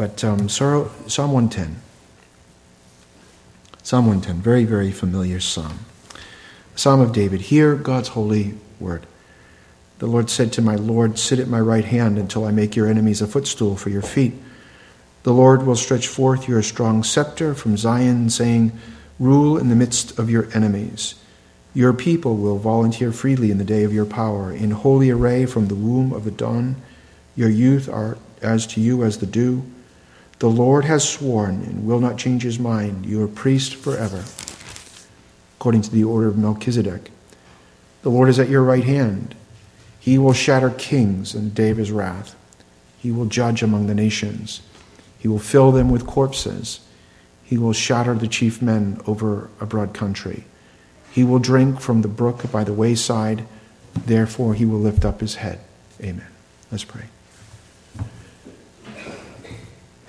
But um, Psalm 110. Psalm 110, very, very familiar psalm. Psalm of David. Hear God's holy word. The Lord said to my Lord, Sit at my right hand until I make your enemies a footstool for your feet. The Lord will stretch forth your strong scepter from Zion, saying, Rule in the midst of your enemies. Your people will volunteer freely in the day of your power. In holy array from the womb of the dawn, your youth are as to you as the dew. The Lord has sworn and will not change his mind. You are priest forever, according to the order of Melchizedek. The Lord is at your right hand. He will shatter kings in the day of his wrath. He will judge among the nations. He will fill them with corpses. He will shatter the chief men over a broad country. He will drink from the brook by the wayside. Therefore, he will lift up his head. Amen. Let's pray.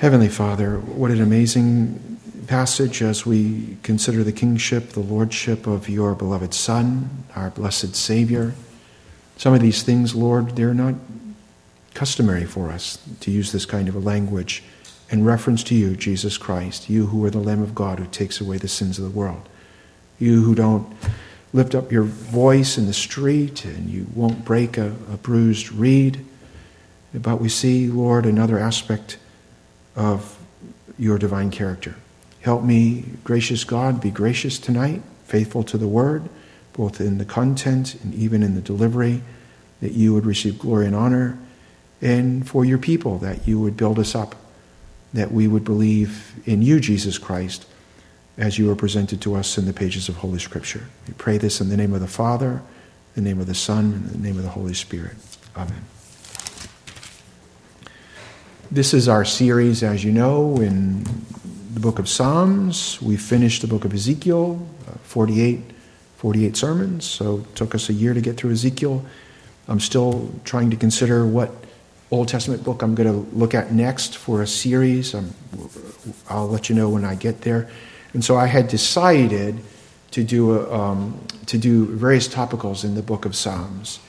Heavenly Father, what an amazing passage as we consider the kingship, the lordship of your beloved Son, our blessed Savior. Some of these things, Lord, they're not customary for us to use this kind of a language in reference to you, Jesus Christ, you who are the Lamb of God who takes away the sins of the world. You who don't lift up your voice in the street and you won't break a, a bruised reed. But we see, Lord, another aspect of your divine character. Help me, gracious God, be gracious tonight, faithful to the word, both in the content and even in the delivery, that you would receive glory and honor, and for your people, that you would build us up that we would believe in you, Jesus Christ, as you are presented to us in the pages of Holy Scripture. We pray this in the name of the Father, the name of the Son, and the name of the Holy Spirit. Amen. This is our series, as you know, in the book of Psalms. We finished the book of Ezekiel, uh, 48, 48 sermons, so it took us a year to get through Ezekiel. I'm still trying to consider what Old Testament book I'm going to look at next for a series. i will let you know when I get there. And so I had decided to do, a, um, to do various topicals in the book of Psalms.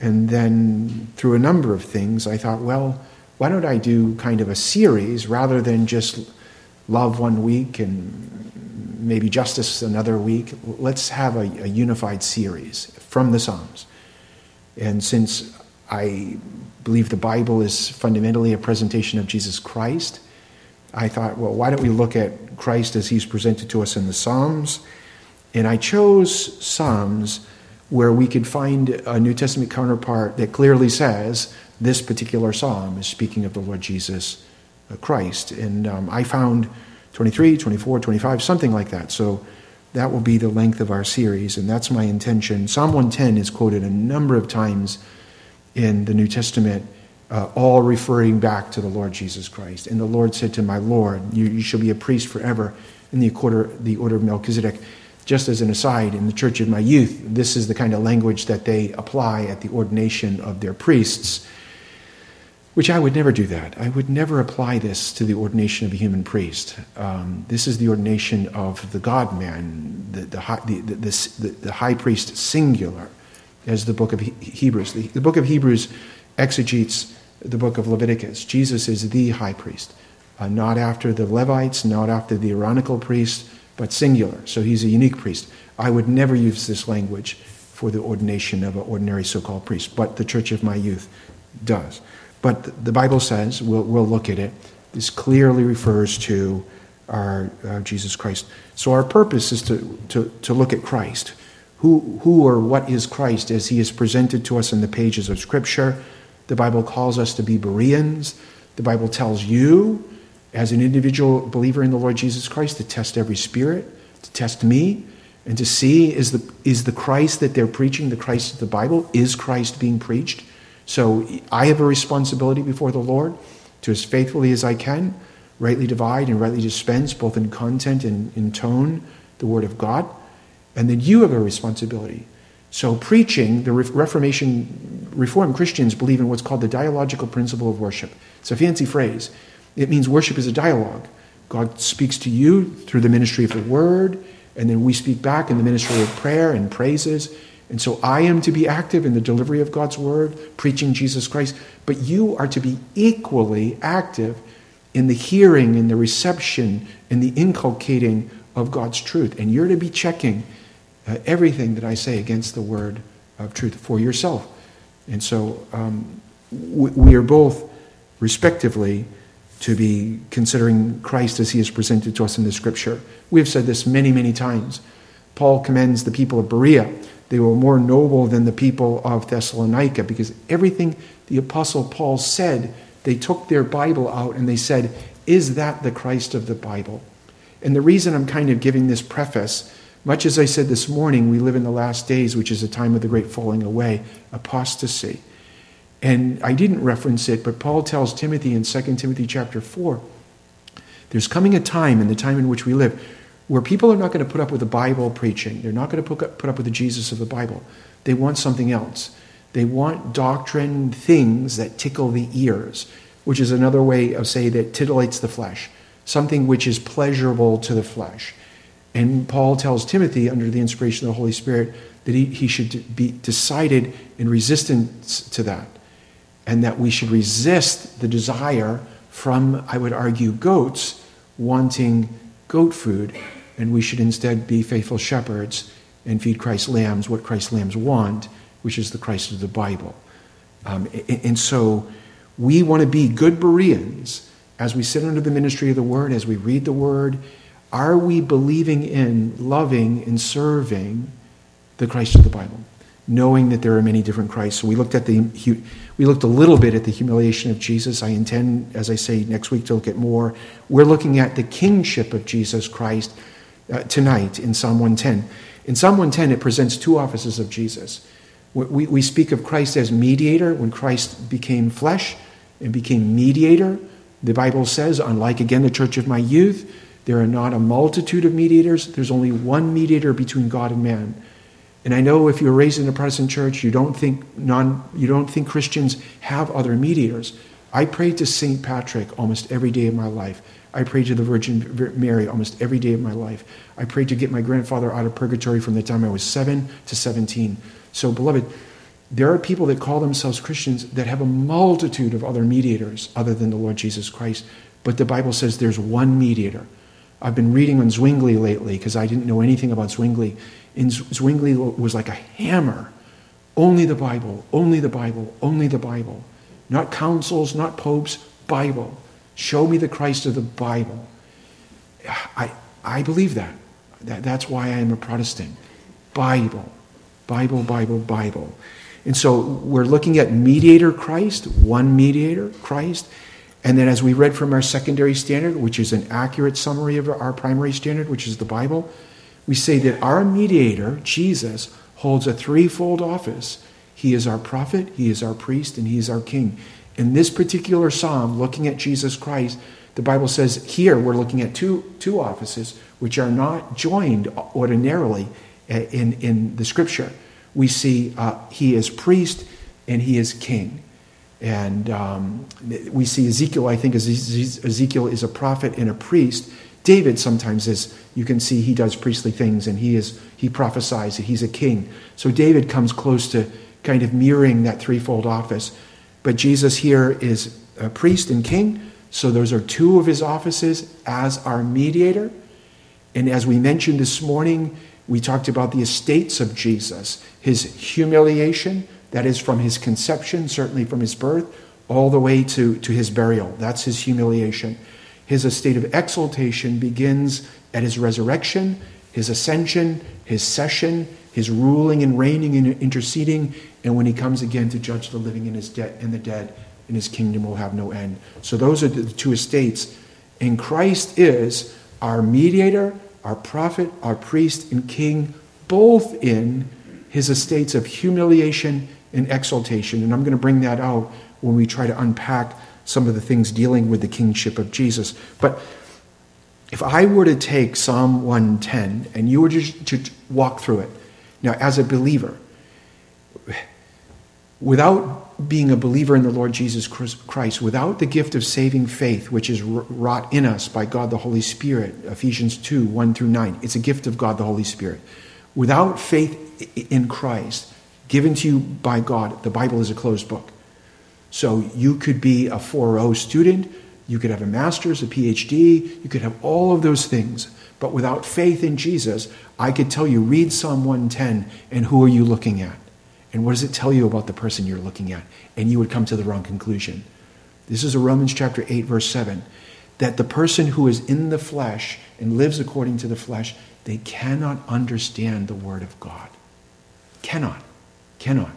And then through a number of things, I thought, well, why don't I do kind of a series rather than just love one week and maybe justice another week? Let's have a, a unified series from the Psalms. And since I believe the Bible is fundamentally a presentation of Jesus Christ. I thought, well, why don't we look at Christ as he's presented to us in the Psalms? And I chose Psalms where we could find a New Testament counterpart that clearly says this particular psalm is speaking of the Lord Jesus uh, Christ. And um, I found 23, 24, 25, something like that. So that will be the length of our series, and that's my intention. Psalm 110 is quoted a number of times in the New Testament, uh, all referring back to the Lord Jesus Christ. And the Lord said to my Lord, You, you shall be a priest forever in the order, the order of Melchizedek. Just as an aside, in the church of my youth, this is the kind of language that they apply at the ordination of their priests, which I would never do that. I would never apply this to the ordination of a human priest. Um, this is the ordination of the God man, the, the, high, the, the, the, high priest singular as the book of Hebrews. The, the book of Hebrews exegetes the book of Leviticus. Jesus is the high priest, uh, not after the Levites, not after the Aaronical priests, but singular. So he's a unique priest. I would never use this language for the ordination of an ordinary so called priest, but the church of my youth does. But the Bible says, we'll, we'll look at it, this clearly refers to our uh, Jesus Christ. So our purpose is to, to, to look at Christ who, who or what is Christ as he is presented to us in the pages of Scripture. The Bible calls us to be Bereans. The Bible tells you, as an individual believer in the Lord Jesus Christ, to test every spirit, to test me, and to see is the, is the Christ that they're preaching, the Christ of the Bible, is Christ being preached? So I have a responsibility before the Lord to, as faithfully as I can, rightly divide and rightly dispense, both in content and in tone, the Word of God. And then you have a responsibility. So, preaching, the Reformation, Reformed Christians believe in what's called the dialogical principle of worship. It's a fancy phrase. It means worship is a dialogue. God speaks to you through the ministry of the word, and then we speak back in the ministry of prayer and praises. And so I am to be active in the delivery of God's word, preaching Jesus Christ, but you are to be equally active in the hearing and the reception and the inculcating of God's truth. And you're to be checking uh, everything that I say against the word of truth for yourself. And so um, we, we are both, respectively, to be considering Christ as he is presented to us in the scripture. We have said this many, many times. Paul commends the people of Berea. They were more noble than the people of Thessalonica because everything the Apostle Paul said, they took their Bible out and they said, Is that the Christ of the Bible? And the reason I'm kind of giving this preface, much as I said this morning, we live in the last days, which is a time of the great falling away, apostasy. And I didn't reference it, but Paul tells Timothy in 2 Timothy chapter 4 there's coming a time in the time in which we live where people are not going to put up with the Bible preaching. They're not going to put up, with the Jesus of the Bible. They want something else. They want doctrine, things that tickle the ears, which is another way of saying that titillates the flesh, something which is pleasurable to the flesh. And Paul tells Timothy, under the inspiration of the Holy Spirit, that he, he should be decided in resistance to that and that we should resist the desire from, I would argue, goats wanting goat food, and we should instead be faithful shepherds and feed Christ's lambs what Christ's lambs want, which is the Christ of the Bible. Um, and so we want to be good Bereans as we sit under the ministry of the Word, as we read the Word. Are we believing in, loving, and serving the Christ of the Bible? knowing that there are many different Christs. So we looked at the we looked a little bit at the humiliation of Jesus. I intend, as I say, next week to look at more. We're looking at the kingship of Jesus Christ uh, tonight in Psalm 110. In Psalm 110, it presents two offices of Jesus. We, we speak of Christ as mediator when Christ became flesh and became mediator. The Bible says, unlike again the church of my youth, there are not a multitude of mediators. There's only one mediator between God and man and I know if you're raised in a Protestant church, you don't think non, you don't think Christians have other mediators. I pray to St. Patrick almost every day of my life. I pray to the Virgin Mary almost every day of my life. I pray to get my grandfather out of purgatory from the time I was 7 to 17. So, beloved, there are people that call themselves Christians that have a multitude of other mediators other than the Lord Jesus Christ. But the Bible says there's one mediator. I've been reading on Zwingli lately because I didn't know anything about Zwingli. And Zwingli was like a hammer. Only the Bible, only the Bible, only the Bible. Not councils, not popes, Bible. Show me the Christ of the Bible. I, I believe that. that. That's why I am a Protestant. Bible, Bible, Bible, Bible. And so we're looking at mediator Christ, one mediator, Christ. And then as we read from our secondary standard, which is an accurate summary of our primary standard, which is the Bible, we say that our mediator, Jesus, holds a threefold office. He is our prophet, he is our priest, and he is our king. In this particular psalm, looking at Jesus Christ, the Bible says here we're looking at two, two offices which are not joined ordinarily in, in the scripture. We see uh, he is priest and he is king. And um, we see Ezekiel, I think Ezekiel is a prophet and a priest. David sometimes is, you can see he does priestly things and he is he prophesies that he's a king. So David comes close to kind of mirroring that threefold office. But Jesus here is a priest and king. So those are two of his offices as our mediator. And as we mentioned this morning, we talked about the estates of Jesus, his humiliation, that is from his conception, certainly from his birth, all the way to, to his burial. That's his humiliation. His estate of exaltation begins at his resurrection, his ascension, his session, his ruling and reigning and interceding, and when he comes again to judge the living and, his de- and the dead, and his kingdom will have no end. So those are the two estates. And Christ is our mediator, our prophet, our priest, and king, both in his estates of humiliation and exaltation. And I'm going to bring that out when we try to unpack some of the things dealing with the kingship of Jesus. But if I were to take Psalm 110 and you were to, to walk through it, now as a believer, without being a believer in the Lord Jesus Christ, without the gift of saving faith, which is wrought in us by God the Holy Spirit, Ephesians 2 1 through 9, it's a gift of God the Holy Spirit. Without faith in Christ, given to you by God, the Bible is a closed book. So you could be a 4.0 student, You could have a master's, a PhD, you could have all of those things. But without faith in Jesus, I could tell you, read Psalm 110, and who are you looking at? And what does it tell you about the person you're looking at? And you would come to the wrong conclusion. This is a Romans chapter 8, verse 7. That the person who is in the flesh and lives according to the flesh, they cannot understand the word of God. Cannot. Cannot.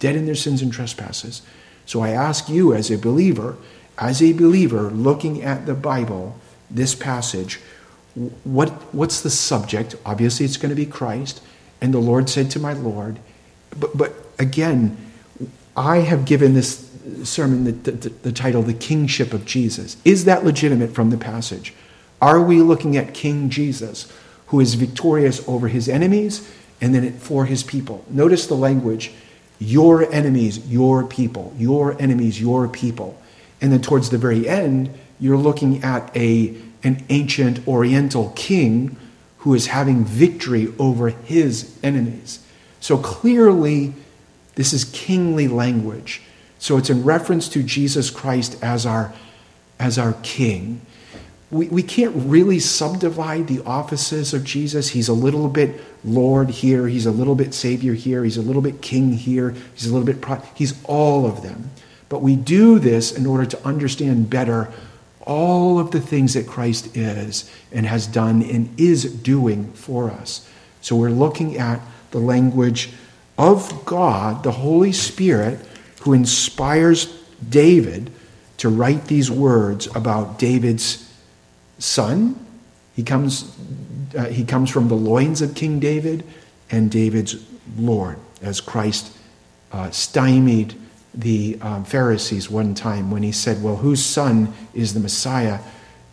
Dead in their sins and trespasses. So I ask you, as a believer, as a believer looking at the Bible, this passage, what, what's the subject? Obviously, it's going to be Christ. And the Lord said to my Lord, but, but again, I have given this sermon the, the, the, title, The Kingship of Jesus. Is that legitimate from the passage? Are we looking at King Jesus, who is victorious over his enemies and then for his people? Notice the language your enemies, your people, your enemies, your people. And then towards the very end, you're looking at a, an ancient Oriental king who is having victory over his enemies. So clearly, this is kingly language. So it's in reference to Jesus Christ as our, as our king. We, we can't really subdivide the offices of Jesus. He's a little bit Lord here, he's a little bit Savior here, he's a little bit King here, he's a little bit, pro- he's all of them. But we do this in order to understand better all of the things that Christ is and has done and is doing for us. So we're looking at the language of God, the Holy Spirit, who inspires David to write these words about David's son. He comes, uh, he comes from the loins of King David and David's Lord, as Christ uh, stymied the um, Pharisees one time when he said, Well, whose son is the Messiah?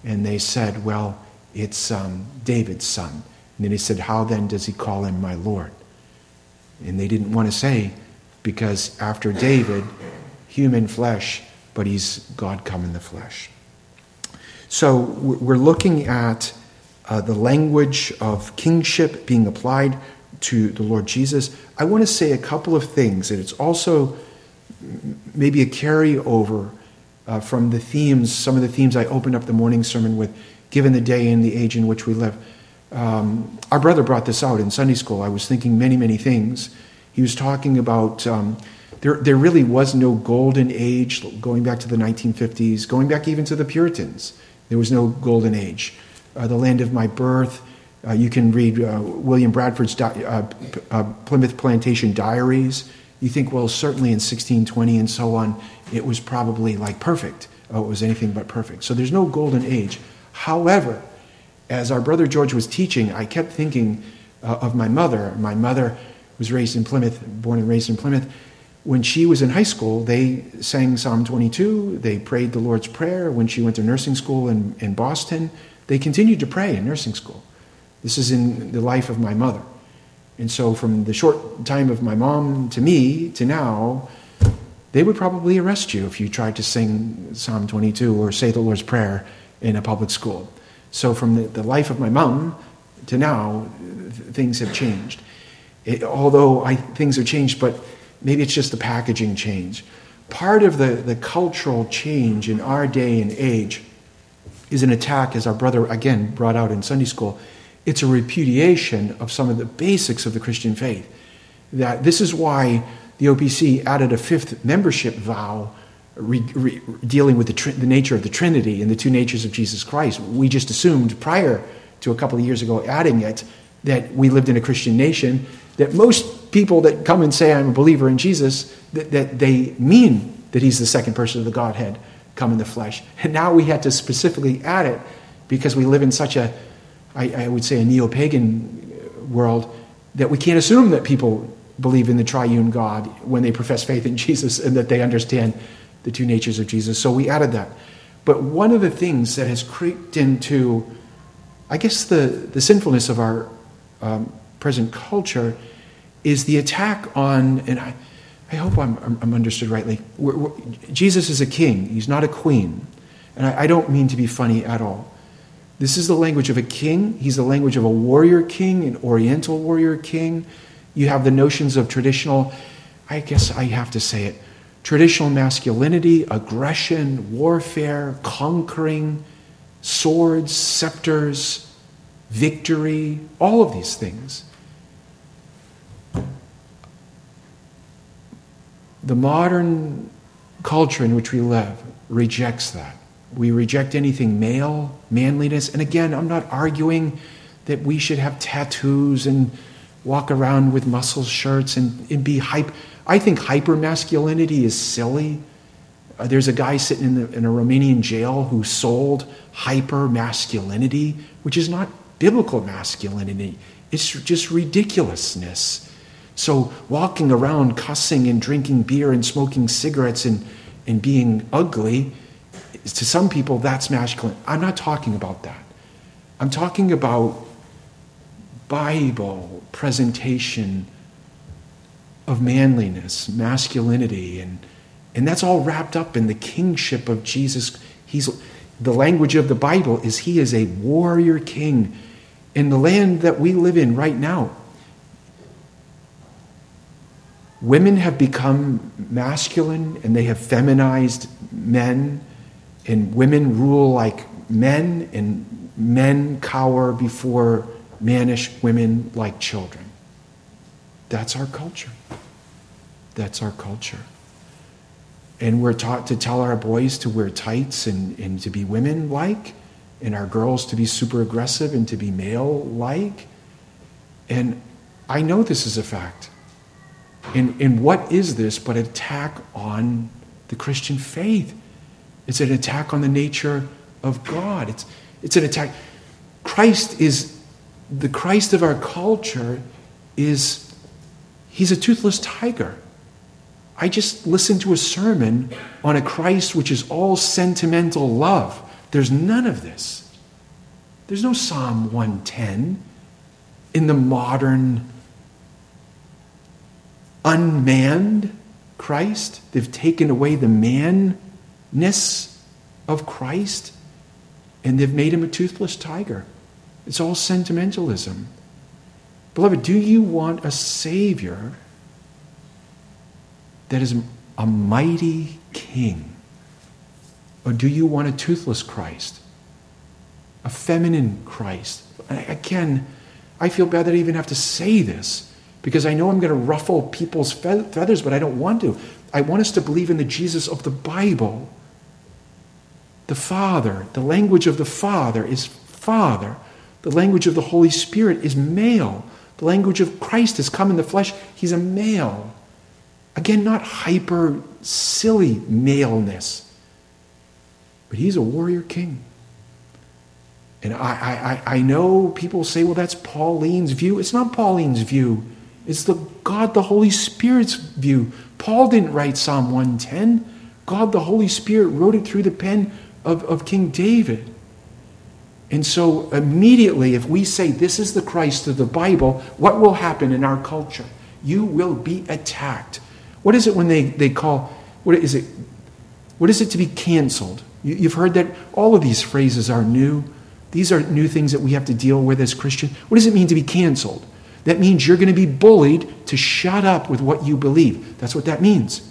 And they said, Well, it's um, David's son. And then he said, How then does he call him my Lord? And they didn't want to say, because after David, human flesh, but he's God come in the flesh. So we're looking at uh, the language of kingship being applied to the Lord Jesus. I want to say a couple of things, and it's also maybe a carryover uh, from the themes, some of the themes I opened up the morning sermon with, given the day and the age in which we live. Um, our brother brought this out in Sunday school. I was thinking many, many things. He was talking about um, there, there really was no golden age going back to the 1950s, going back even to the Puritans. There was no golden age. Uh, the land of my birth, uh, you can read uh, William Bradford's di- uh, uh, Plymouth Plantation Diaries. You think, well, certainly in 1620 and so on, it was probably like perfect. Oh, it was anything but perfect. So there's no golden age. However, as our brother George was teaching, I kept thinking uh, of my mother. My mother was raised in Plymouth, born and raised in Plymouth. When she was in high school, they sang Psalm 22. They prayed the Lord's Prayer. When she went to nursing school in, in Boston, they continued to pray in nursing school. This is in the life of my mother. And so, from the short time of my mom to me to now, they would probably arrest you if you tried to sing Psalm 22 or say the Lord's Prayer in a public school. So, from the, the life of my mom to now, things have changed. It, although I, things have changed, but maybe it's just the packaging change. Part of the, the cultural change in our day and age is an attack, as our brother again brought out in Sunday school. It's a repudiation of some of the basics of the Christian faith. That this is why the OPC added a fifth membership vow re, re, dealing with the, the nature of the Trinity and the two natures of Jesus Christ. We just assumed prior to a couple of years ago adding it that we lived in a Christian nation, that most people that come and say, I'm a believer in Jesus, that, that they mean that he's the second person of the Godhead come in the flesh. And now we had to specifically add it because we live in such a, I, I would say, a neo pagan world that we can't assume that people believe in the triune God when they profess faith in Jesus and that they understand the two natures of Jesus. So we added that. But one of the things that has creeped into, I guess, the, the sinfulness of our um, present culture is the attack on, and I, I hope I'm, I'm understood rightly. We're, we're, Jesus is a king, he's not a queen. And I, I don't mean to be funny at all. This is the language of a king. He's the language of a warrior king, an oriental warrior king. You have the notions of traditional, I guess I have to say it, traditional masculinity, aggression, warfare, conquering, swords, scepters, victory, all of these things. The modern culture in which we live rejects that. We reject anything male, manliness. And again, I'm not arguing that we should have tattoos and walk around with muscle shirts and, and be hype. I think hyper masculinity is silly. Uh, there's a guy sitting in, the, in a Romanian jail who sold hyper masculinity, which is not biblical masculinity. It's just ridiculousness. So, walking around cussing and drinking beer and smoking cigarettes and, and being ugly, to some people, that's masculine. I'm not talking about that. I'm talking about Bible presentation of manliness, masculinity, and, and that's all wrapped up in the kingship of Jesus. He's, the language of the Bible is he is a warrior king in the land that we live in right now. Women have become masculine and they have feminized men, and women rule like men, and men cower before mannish women like children. That's our culture. That's our culture. And we're taught to tell our boys to wear tights and, and to be women like, and our girls to be super aggressive and to be male like. And I know this is a fact. And, and what is this but an attack on the Christian faith? It's an attack on the nature of God. It's, it's an attack. Christ is, the Christ of our culture is, he's a toothless tiger. I just listened to a sermon on a Christ which is all sentimental love. There's none of this. There's no Psalm 110 in the modern unmanned Christ. They've taken away the manness of Christ and they've made him a toothless tiger. It's all sentimentalism. Beloved, do you want a Savior that is a mighty king? Or do you want a toothless Christ? A feminine Christ? Again, I feel bad that I even have to say this because I know I'm going to ruffle people's feathers, but I don't want to. I want us to believe in the Jesus of the Bible. The Father, the language of the Father is Father. The language of the Holy Spirit is male. The language of Christ has come in the flesh. He's a male. Again, not hyper silly maleness, but he's a warrior king. And I, I, I know people say, well, that's Pauline's view. It's not Pauline's view, it's the God the Holy Spirit's view. Paul didn't write Psalm 110. God the Holy Spirit wrote it through the pen of, of King David. And so, immediately, if we say this is the Christ of the Bible, what will happen in our culture? You will be attacked. What is it when they, they call, what is it? What is it to be canceled? You, you've heard that all of these phrases are new. These are new things that we have to deal with as Christians. What does it mean to be canceled? That means you're going to be bullied to shut up with what you believe. That's what that means.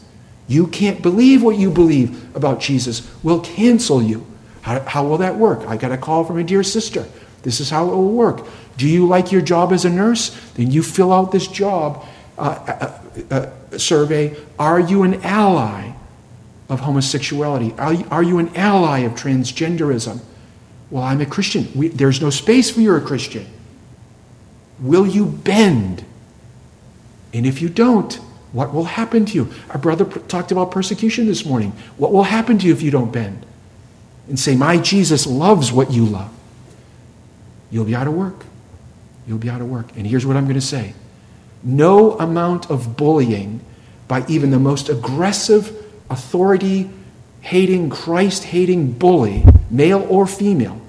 You can't believe what you believe about Jesus. We'll cancel you. How, how will that work? I got a call from a dear sister. This is how it will work. Do you like your job as a nurse? Then you fill out this job uh, uh, uh, survey, are you an ally of homosexuality? Are you, are you an ally of transgenderism? Well, I'm a Christian. We, there's no space for you're a Christian. Will you bend? And if you don't, what will happen to you? Our brother talked about persecution this morning. What will happen to you if you don't bend? And say, My Jesus loves what you love. You'll be out of work. You'll be out of work. And here's what I'm going to say no amount of bullying by even the most aggressive, authority hating, Christ hating bully, male or female,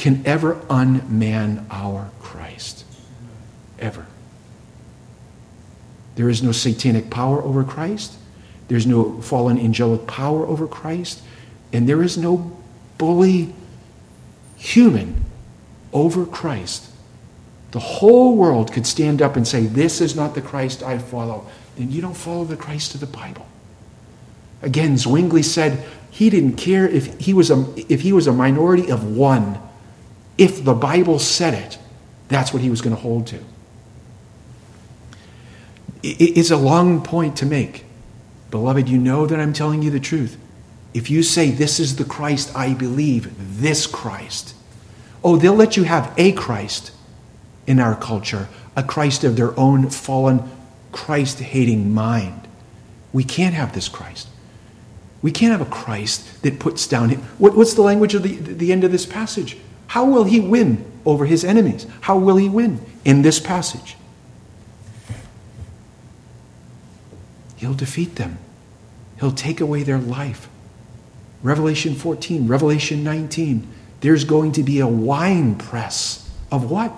can ever unman our Christ. Ever. There is no satanic power over Christ. There's no fallen angelic power over Christ. And there is no bully human over Christ the whole world could stand up and say, This is not the Christ I follow, then you don't follow the Christ of the Bible. Again, Zwingli said he didn't care if he was a, if he was a minority of one. If the Bible said it, that's what he was going to hold to. It's a long point to make. Beloved, you know that I'm telling you the truth. If you say, This is the Christ I believe, this Christ, oh, they'll let you have a Christ in our culture, a Christ of their own fallen, Christ hating mind. We can't have this Christ. We can't have a Christ that puts down. What, what's the language of the, the end of this passage? How will he win over his enemies? How will he win in this passage? He'll defeat them. He'll take away their life. Revelation 14, Revelation 19. There's going to be a wine press of what?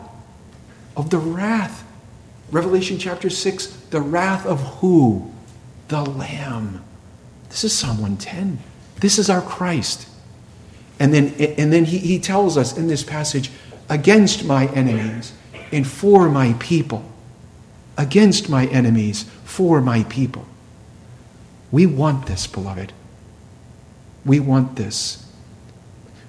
Of the wrath. Revelation chapter 6, the wrath of who? The Lamb. This is Psalm 110. This is our Christ. And then, and then he, he tells us in this passage, against my enemies and for my people. Against my enemies, for my people. We want this, beloved. We want this.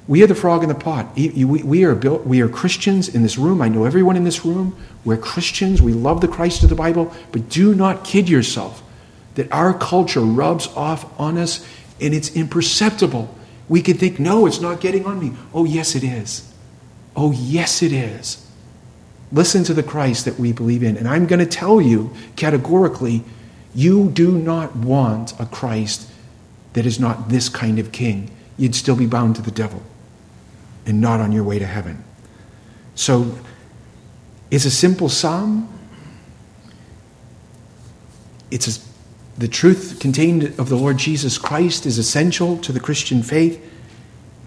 We are the frog in the pot. We are, built, we are Christians in this room. I know everyone in this room. We're Christians. We love the Christ of the Bible. But do not kid yourself that our culture rubs off on us and it's imperceptible. We can think, no, it's not getting on me. Oh, yes, it is. Oh, yes, it is. Listen to the Christ that we believe in. And I'm going to tell you categorically you do not want a Christ that is not this kind of king. You'd still be bound to the devil and not on your way to heaven. So, it's a simple psalm. It's a, the truth contained of the Lord Jesus Christ is essential to the Christian faith.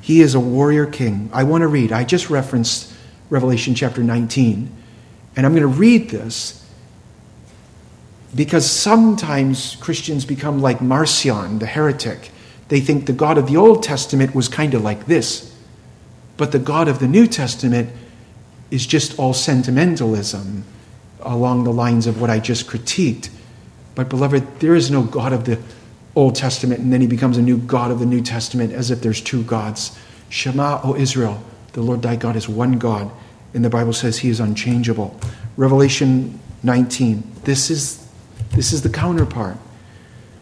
He is a warrior king. I want to read, I just referenced Revelation chapter 19, and I'm going to read this because sometimes Christians become like Marcion, the heretic. They think the God of the Old Testament was kind of like this, but the God of the New Testament is just all sentimentalism along the lines of what I just critiqued. But, beloved, there is no God of the Old Testament and then he becomes a new God of the New Testament as if there's two gods. Shema, O Israel, the Lord thy God is one God. And the Bible says he is unchangeable. Revelation 19. This is this is the counterpart.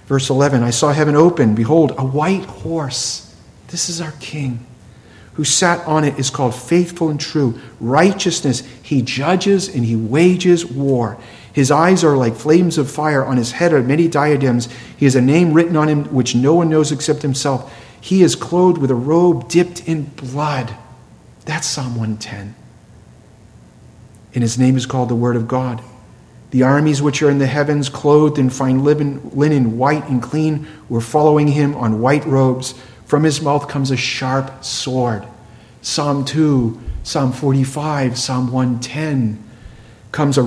Verse 11 I saw heaven open. Behold, a white horse. This is our King. Who sat on it is called faithful and true. Righteousness, he judges and he wages war. His eyes are like flames of fire. On his head are many diadems. He has a name written on him which no one knows except himself. He is clothed with a robe dipped in blood. That's Psalm 110. And his name is called the Word of God. The armies which are in the heavens, clothed in fine linen, white and clean, were following him on white robes. From his mouth comes a sharp sword. Psalm 2, Psalm 45, Psalm 110 comes a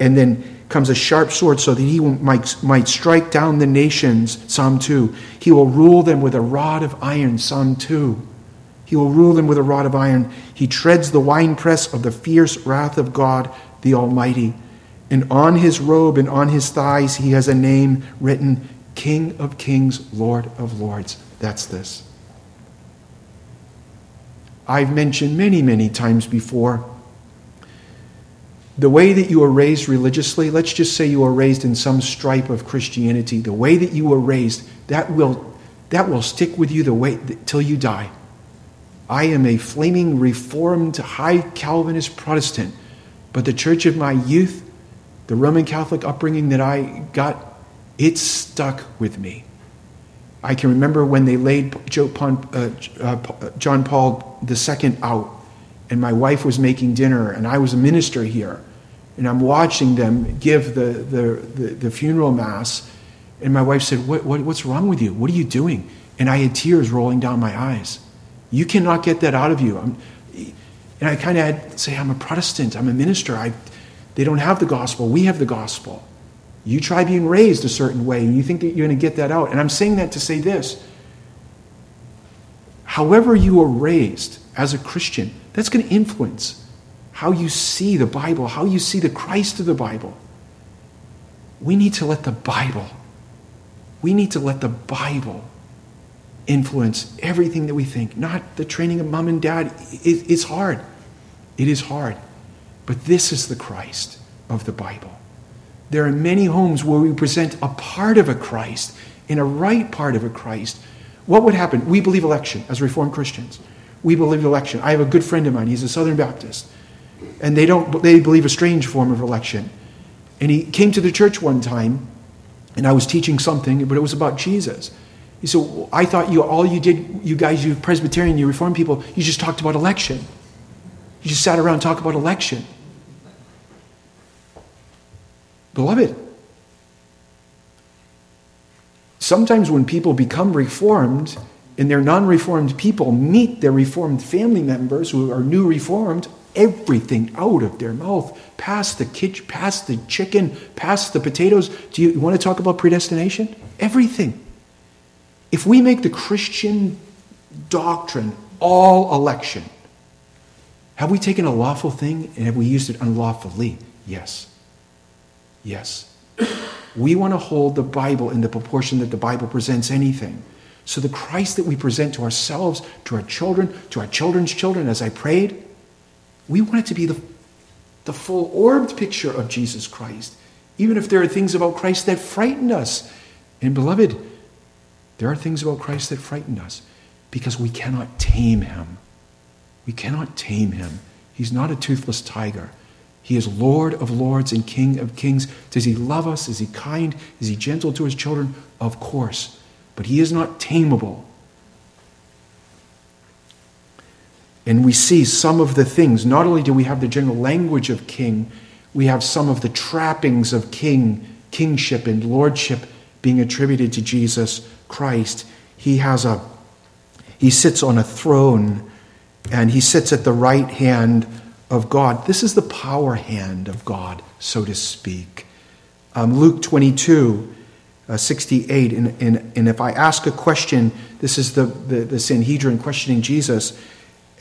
and then comes a sharp sword so that he might, might strike down the nations psalm 2 he will rule them with a rod of iron psalm 2 he will rule them with a rod of iron he treads the winepress of the fierce wrath of god the almighty and on his robe and on his thighs, he has a name written King of Kings, Lord of Lords. That's this. I've mentioned many, many times before the way that you were raised religiously, let's just say you were raised in some stripe of Christianity, the way that you were raised, that will, that will stick with you the way till you die. I am a flaming reformed high Calvinist Protestant, but the church of my youth the Roman Catholic upbringing that I got, it stuck with me. I can remember when they laid uh, uh, John Paul II out, and my wife was making dinner, and I was a minister here, and I'm watching them give the, the, the, the funeral mass, and my wife said, what, what, What's wrong with you? What are you doing? And I had tears rolling down my eyes. You cannot get that out of you. I'm, and I kind of had to say, I'm a Protestant, I'm a minister. I, they don't have the gospel. We have the gospel. You try being raised a certain way and you think that you're going to get that out. And I'm saying that to say this. However, you are raised as a Christian, that's going to influence how you see the Bible, how you see the Christ of the Bible. We need to let the Bible We need to let the Bible influence everything that we think, not the training of mom and dad. It, it's hard. It is hard. But this is the Christ of the Bible. There are many homes where we present a part of a Christ, in a right part of a Christ. What would happen? We believe election as Reformed Christians. We believe election. I have a good friend of mine, he's a Southern Baptist. And they don't they believe a strange form of election. And he came to the church one time, and I was teaching something, but it was about Jesus. He said, well, I thought you all you did, you guys, you Presbyterian, you Reformed people, you just talked about election. You just sat around and talked about election. Beloved, sometimes when people become reformed and their non reformed people meet their reformed family members who are new reformed, everything out of their mouth, past the kitchen, past the chicken, past the potatoes. Do you, you want to talk about predestination? Everything. If we make the Christian doctrine all election, have we taken a lawful thing and have we used it unlawfully? Yes. Yes. We want to hold the Bible in the proportion that the Bible presents anything. So the Christ that we present to ourselves, to our children, to our children's children, as I prayed, we want it to be the, the full orbed picture of Jesus Christ. Even if there are things about Christ that frighten us. And beloved, there are things about Christ that frighten us because we cannot tame him. We cannot tame him. He's not a toothless tiger. He is Lord of lords and King of kings. Does he love us? Is he kind? Is he gentle to his children? Of course. But he is not tameable. And we see some of the things. Not only do we have the general language of king, we have some of the trappings of king, kingship, and lordship being attributed to Jesus Christ. He has a he sits on a throne and he sits at the right hand of God. This is the power hand of God, so to speak. Um, Luke 22, uh, 68. And, and, and if I ask a question, this is the, the, the Sanhedrin questioning Jesus,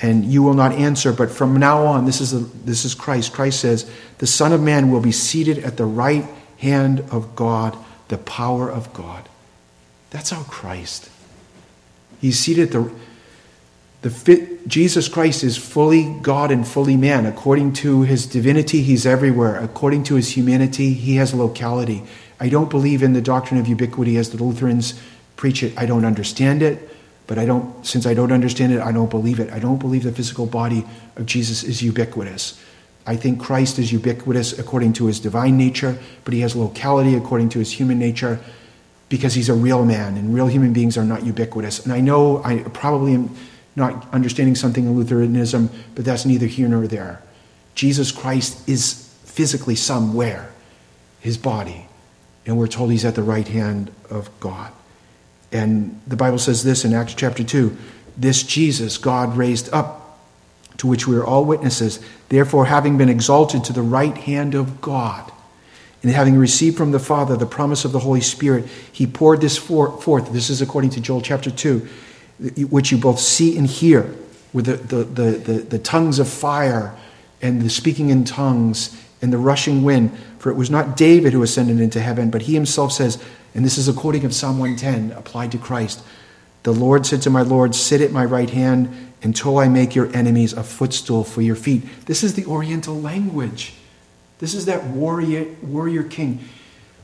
and you will not answer. But from now on, this is, the, this is Christ. Christ says, The Son of Man will be seated at the right hand of God, the power of God. That's our Christ. He's seated at the the fit, Jesus Christ is fully God and fully man. According to his divinity, he's everywhere. According to his humanity, he has locality. I don't believe in the doctrine of ubiquity as the Lutherans preach it. I don't understand it, but I don't since I don't understand it, I don't believe it. I don't believe the physical body of Jesus is ubiquitous. I think Christ is ubiquitous according to his divine nature, but he has locality according to his human nature because he's a real man, and real human beings are not ubiquitous. And I know I probably am not understanding something in Lutheranism, but that's neither here nor there. Jesus Christ is physically somewhere, his body, and we're told he's at the right hand of God. And the Bible says this in Acts chapter 2 this Jesus God raised up, to which we are all witnesses, therefore, having been exalted to the right hand of God, and having received from the Father the promise of the Holy Spirit, he poured this forth. This is according to Joel chapter 2 which you both see and hear, with the, the, the, the, the tongues of fire and the speaking in tongues and the rushing wind. For it was not David who ascended into heaven, but he himself says, and this is a quoting of Psalm 110 applied to Christ The Lord said to my Lord, Sit at my right hand until I make your enemies a footstool for your feet. This is the Oriental language. This is that warrior, warrior king.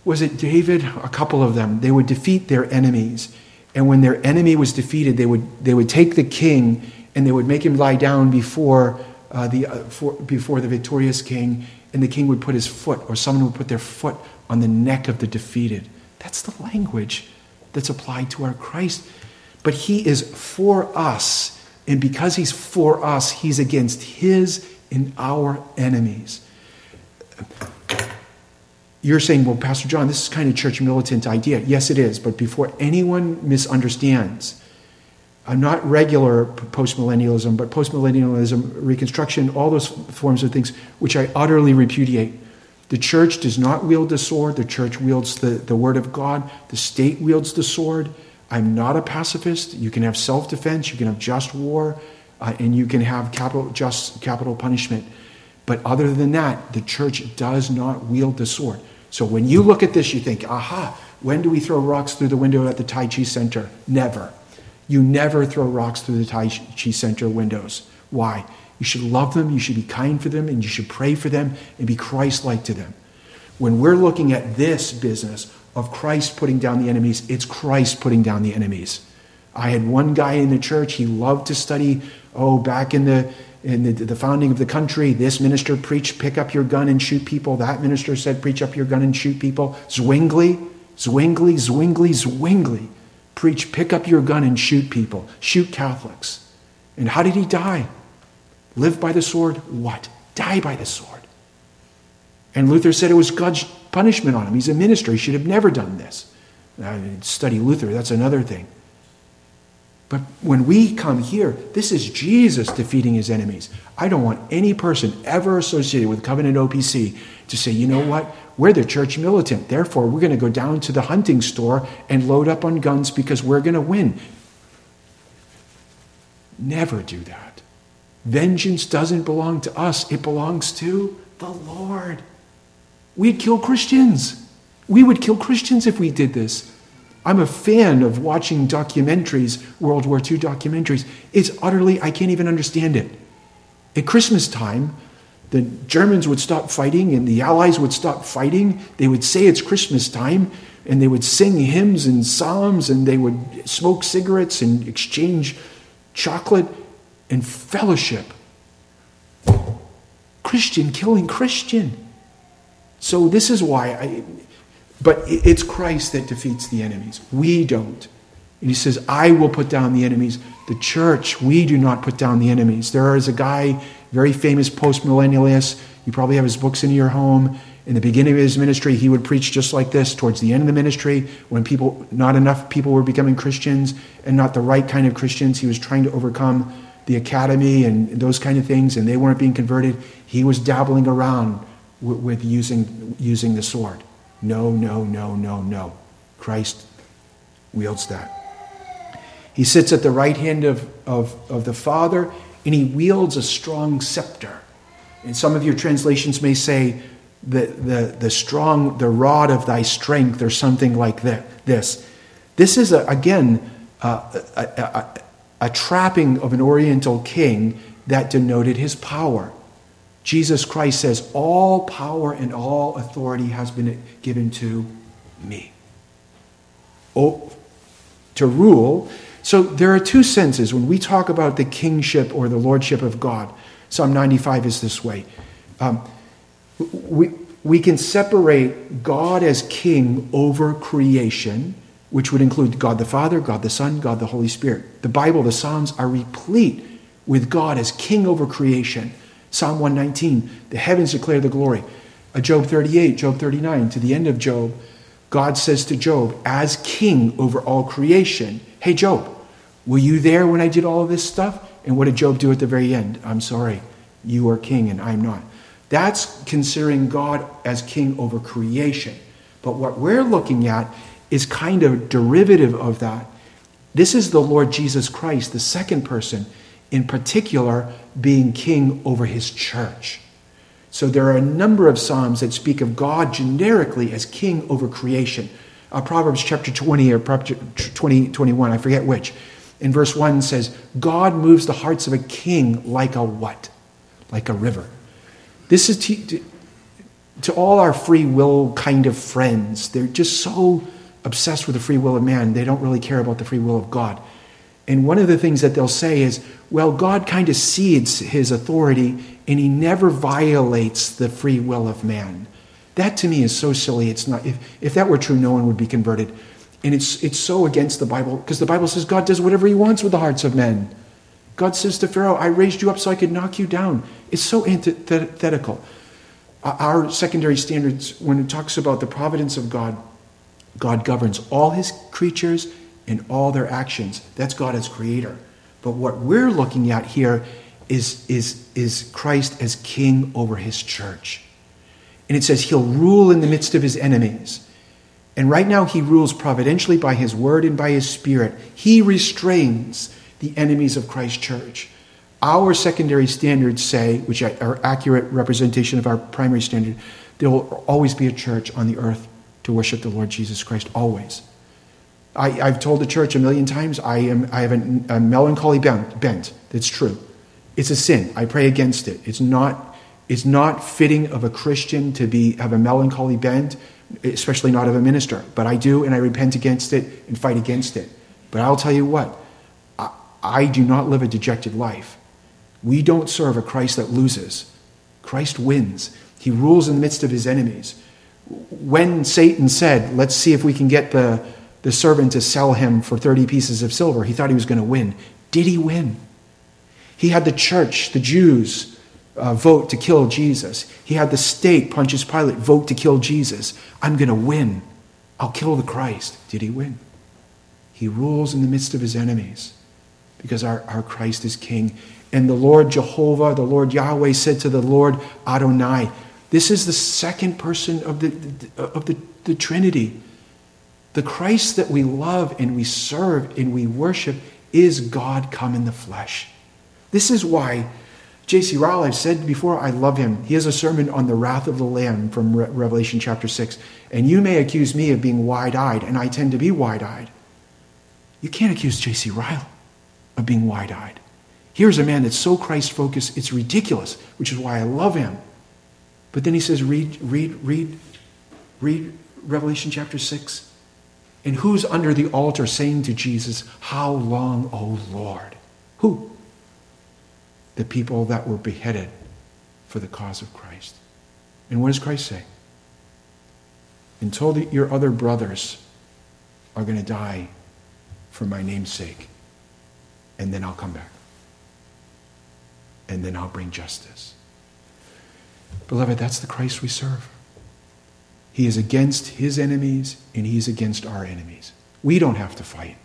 Was it David? A couple of them. They would defeat their enemies. And when their enemy was defeated, they would, they would take the king and they would make him lie down before, uh, the, uh, for, before the victorious king, and the king would put his foot, or someone would put their foot on the neck of the defeated. That's the language that's applied to our Christ. But he is for us, and because he's for us, he's against his and our enemies you're saying, well, Pastor John, this is kind of church militant idea. Yes, it is. But before anyone misunderstands, I'm not regular postmillennialism, but postmillennialism, Reconstruction, all those forms of things, which I utterly repudiate. The church does not wield the sword. The church wields the, the word of God. The state wields the sword. I'm not a pacifist. You can have self defense, you can have just war, uh, and you can have capital, just capital punishment. But other than that, the church does not wield the sword. So when you look at this, you think, aha, When do we throw rocks through the window at the Tai Chi Center? Never. You never throw rocks through the Tai Chi Center windows. Why? You should love them, you should be kind for them, and you should pray for them and be Christ like to them. When we're looking at this business of Christ putting down the enemies, it's Christ putting down the enemies. I had one guy in the church, he loved to study, oh, back in the in the, the, founding of the country, this minister preached, pick up your gun and shoot people. That minister said, preach up your gun and shoot people. Zwingli, Zwingli, Zwingli, Zwingli preach, pick up your gun and shoot people, shoot Catholics. And how did he die? Live by the sword? What? Die by the sword. And Luther said it was God's punishment on him. He's a minister. He should have never done this. I study Luther, that's another thing. But when we come here, this is Jesus defeating his enemies. I don't want any person ever associated with Covenant OPC to say, you know what? We're the church militant. Therefore, we're going to go down to the hunting store and load up on guns because we're going to win. Never do that. Vengeance doesn't belong to us, it belongs to the Lord. We'd kill Christians. We would kill Christians if we did this. I'm a fan of watching documentaries, World War II documentaries. It's utterly, I can't even understand it. At Christmas time, the Germans would stop fighting and the Allies would stop fighting. They would say it's Christmas time and they would sing hymns and psalms and they would smoke cigarettes and exchange chocolate and fellowship. Christian killing Christian. So, this is why I, but it's Christ that defeats the enemies. We don't. And he says, I will put down the enemies. The church, we do not put down the enemies. There is a guy, very famous post millennialist. You probably have his books in your home. In the beginning of his ministry, he would preach just like this. Towards the end of the ministry, when people, not enough people were becoming Christians and not the right kind of Christians, he was trying to overcome the academy and those kind of things, and they weren't being converted. He was dabbling around with, with using, using the sword. No, no, no, no, no. Christ wields that. He sits at the right hand of, of, of the Father and he wields a strong scepter. And some of your translations may say the, the, the strong, the rod of thy strength, or something like that, this. This is, a, again, a, a, a trapping of an Oriental king that denoted his power. Jesus Christ says, All power and all authority has been given to me. Oh, to rule. So there are two senses when we talk about the kingship or the lordship of God. Psalm 95 is this way. Um, we, we can separate God as king over creation, which would include God the Father, God the Son, God the Holy Spirit. The Bible, the Psalms are replete with God as king over creation. Psalm 119, the heavens declare the glory. Uh, Job 38, Job 39, to the end of Job, God says to Job, as king over all creation, Hey, Job, were you there when I did all of this stuff? And what did Job do at the very end? I'm sorry, you are king and I'm not. That's considering God as king over creation. But what we're looking at is kind of derivative of that. This is the Lord Jesus Christ, the second person in particular, being king over his church. So there are a number of Psalms that speak of God generically as king over creation. Uh, Proverbs chapter 20 or Proverbs 20, 21, I forget which. In verse 1 says, God moves the hearts of a king like a what? Like a river. This is to, to, to all our free will kind of friends. They're just so obsessed with the free will of man, they don't really care about the free will of God. And one of the things that they'll say is, well, God kind of cedes his authority and he never violates the free will of man. That to me is so silly. It's not, if, if that were true, no one would be converted. And it's, it's so against the Bible because the Bible says God does whatever he wants with the hearts of men. God says to Pharaoh, I raised you up so I could knock you down. It's so antithetical. Our secondary standards, when it talks about the providence of God, God governs all his creatures in all their actions. That's God as creator. But what we're looking at here is, is, is Christ as king over his church. And it says he'll rule in the midst of his enemies. And right now, he rules providentially by his word and by his spirit. He restrains the enemies of Christ's church. Our secondary standards say, which are accurate representation of our primary standard, there will always be a church on the earth to worship the Lord Jesus Christ always. I, have told the church a million times I, am, I have a, a melancholy bent. That's true. It's a sin. I pray against it. It's not, it's not fitting of a Christian to be, have a melancholy bent, especially not of a minister. But I do, and I repent against it and fight against it. But I'll tell you what, I, I do not live a dejected life. We don't serve a Christ that loses. Christ wins. He rules in the midst of his enemies. When Satan said, Let's see if we can get the the servant to sell him for 30 pieces of silver. He thought he was going to win. Did he win? He had the church, the Jews, uh, vote to kill Jesus. He had the state, Pontius Pilate, vote to kill Jesus. I'm going to win. I'll kill the Christ. Did he win? He rules in the midst of his enemies because our, our Christ is king. And the Lord Jehovah, the Lord Yahweh said to the Lord Adonai, this is the second person of the, of the, the Trinity. The Christ that we love and we serve and we worship is God come in the flesh. This is why J.C. Ryle, I've said before, I love him. He has a sermon on the wrath of the Lamb from Re- Revelation chapter 6. And you may accuse me of being wide eyed, and I tend to be wide eyed. You can't accuse J.C. Ryle of being wide eyed. Here's a man that's so Christ focused, it's ridiculous, which is why I love him. But then he says, read, read, read, read Revelation chapter 6. And who's under the altar saying to Jesus, How long, O Lord? Who? The people that were beheaded for the cause of Christ. And what does Christ say? Until the, your other brothers are going to die for my name's sake, and then I'll come back. And then I'll bring justice. Beloved, that's the Christ we serve. He is against his enemies and he is against our enemies. We don't have to fight.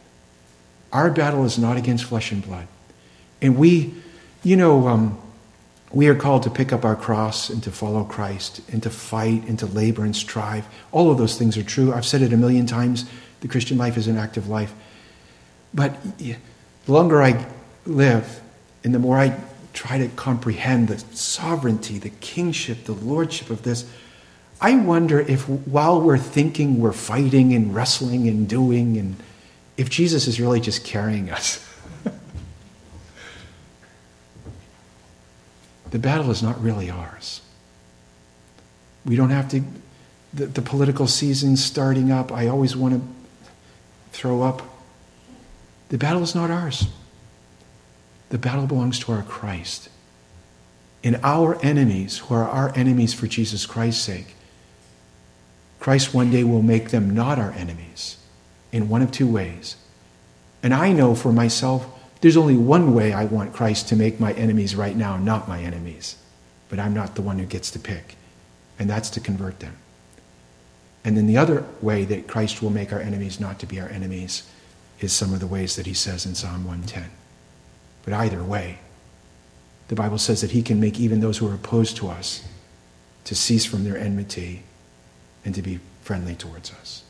Our battle is not against flesh and blood. And we, you know, um, we are called to pick up our cross and to follow Christ and to fight and to labor and strive. All of those things are true. I've said it a million times. The Christian life is an active life. But the longer I live and the more I try to comprehend the sovereignty, the kingship, the lordship of this, I wonder if while we're thinking we're fighting and wrestling and doing, and if Jesus is really just carrying us. the battle is not really ours. We don't have to, the, the political season starting up, I always want to throw up. The battle is not ours. The battle belongs to our Christ. And our enemies, who are our enemies for Jesus Christ's sake, Christ one day will make them not our enemies in one of two ways. And I know for myself, there's only one way I want Christ to make my enemies right now not my enemies. But I'm not the one who gets to pick, and that's to convert them. And then the other way that Christ will make our enemies not to be our enemies is some of the ways that he says in Psalm 110. But either way, the Bible says that he can make even those who are opposed to us to cease from their enmity and to be friendly towards us.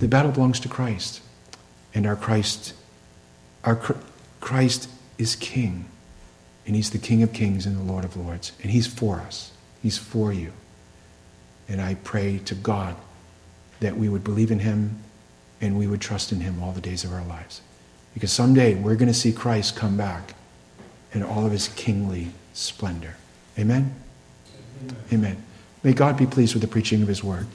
The battle belongs to Christ, and our Christ, our Christ is King, and He's the King of Kings and the Lord of Lords, and He's for us. He's for you. And I pray to God that we would believe in Him and we would trust in Him all the days of our lives. Because someday we're going to see Christ come back in all of His kingly splendor. Amen? Amen. Amen. May God be pleased with the preaching of his word.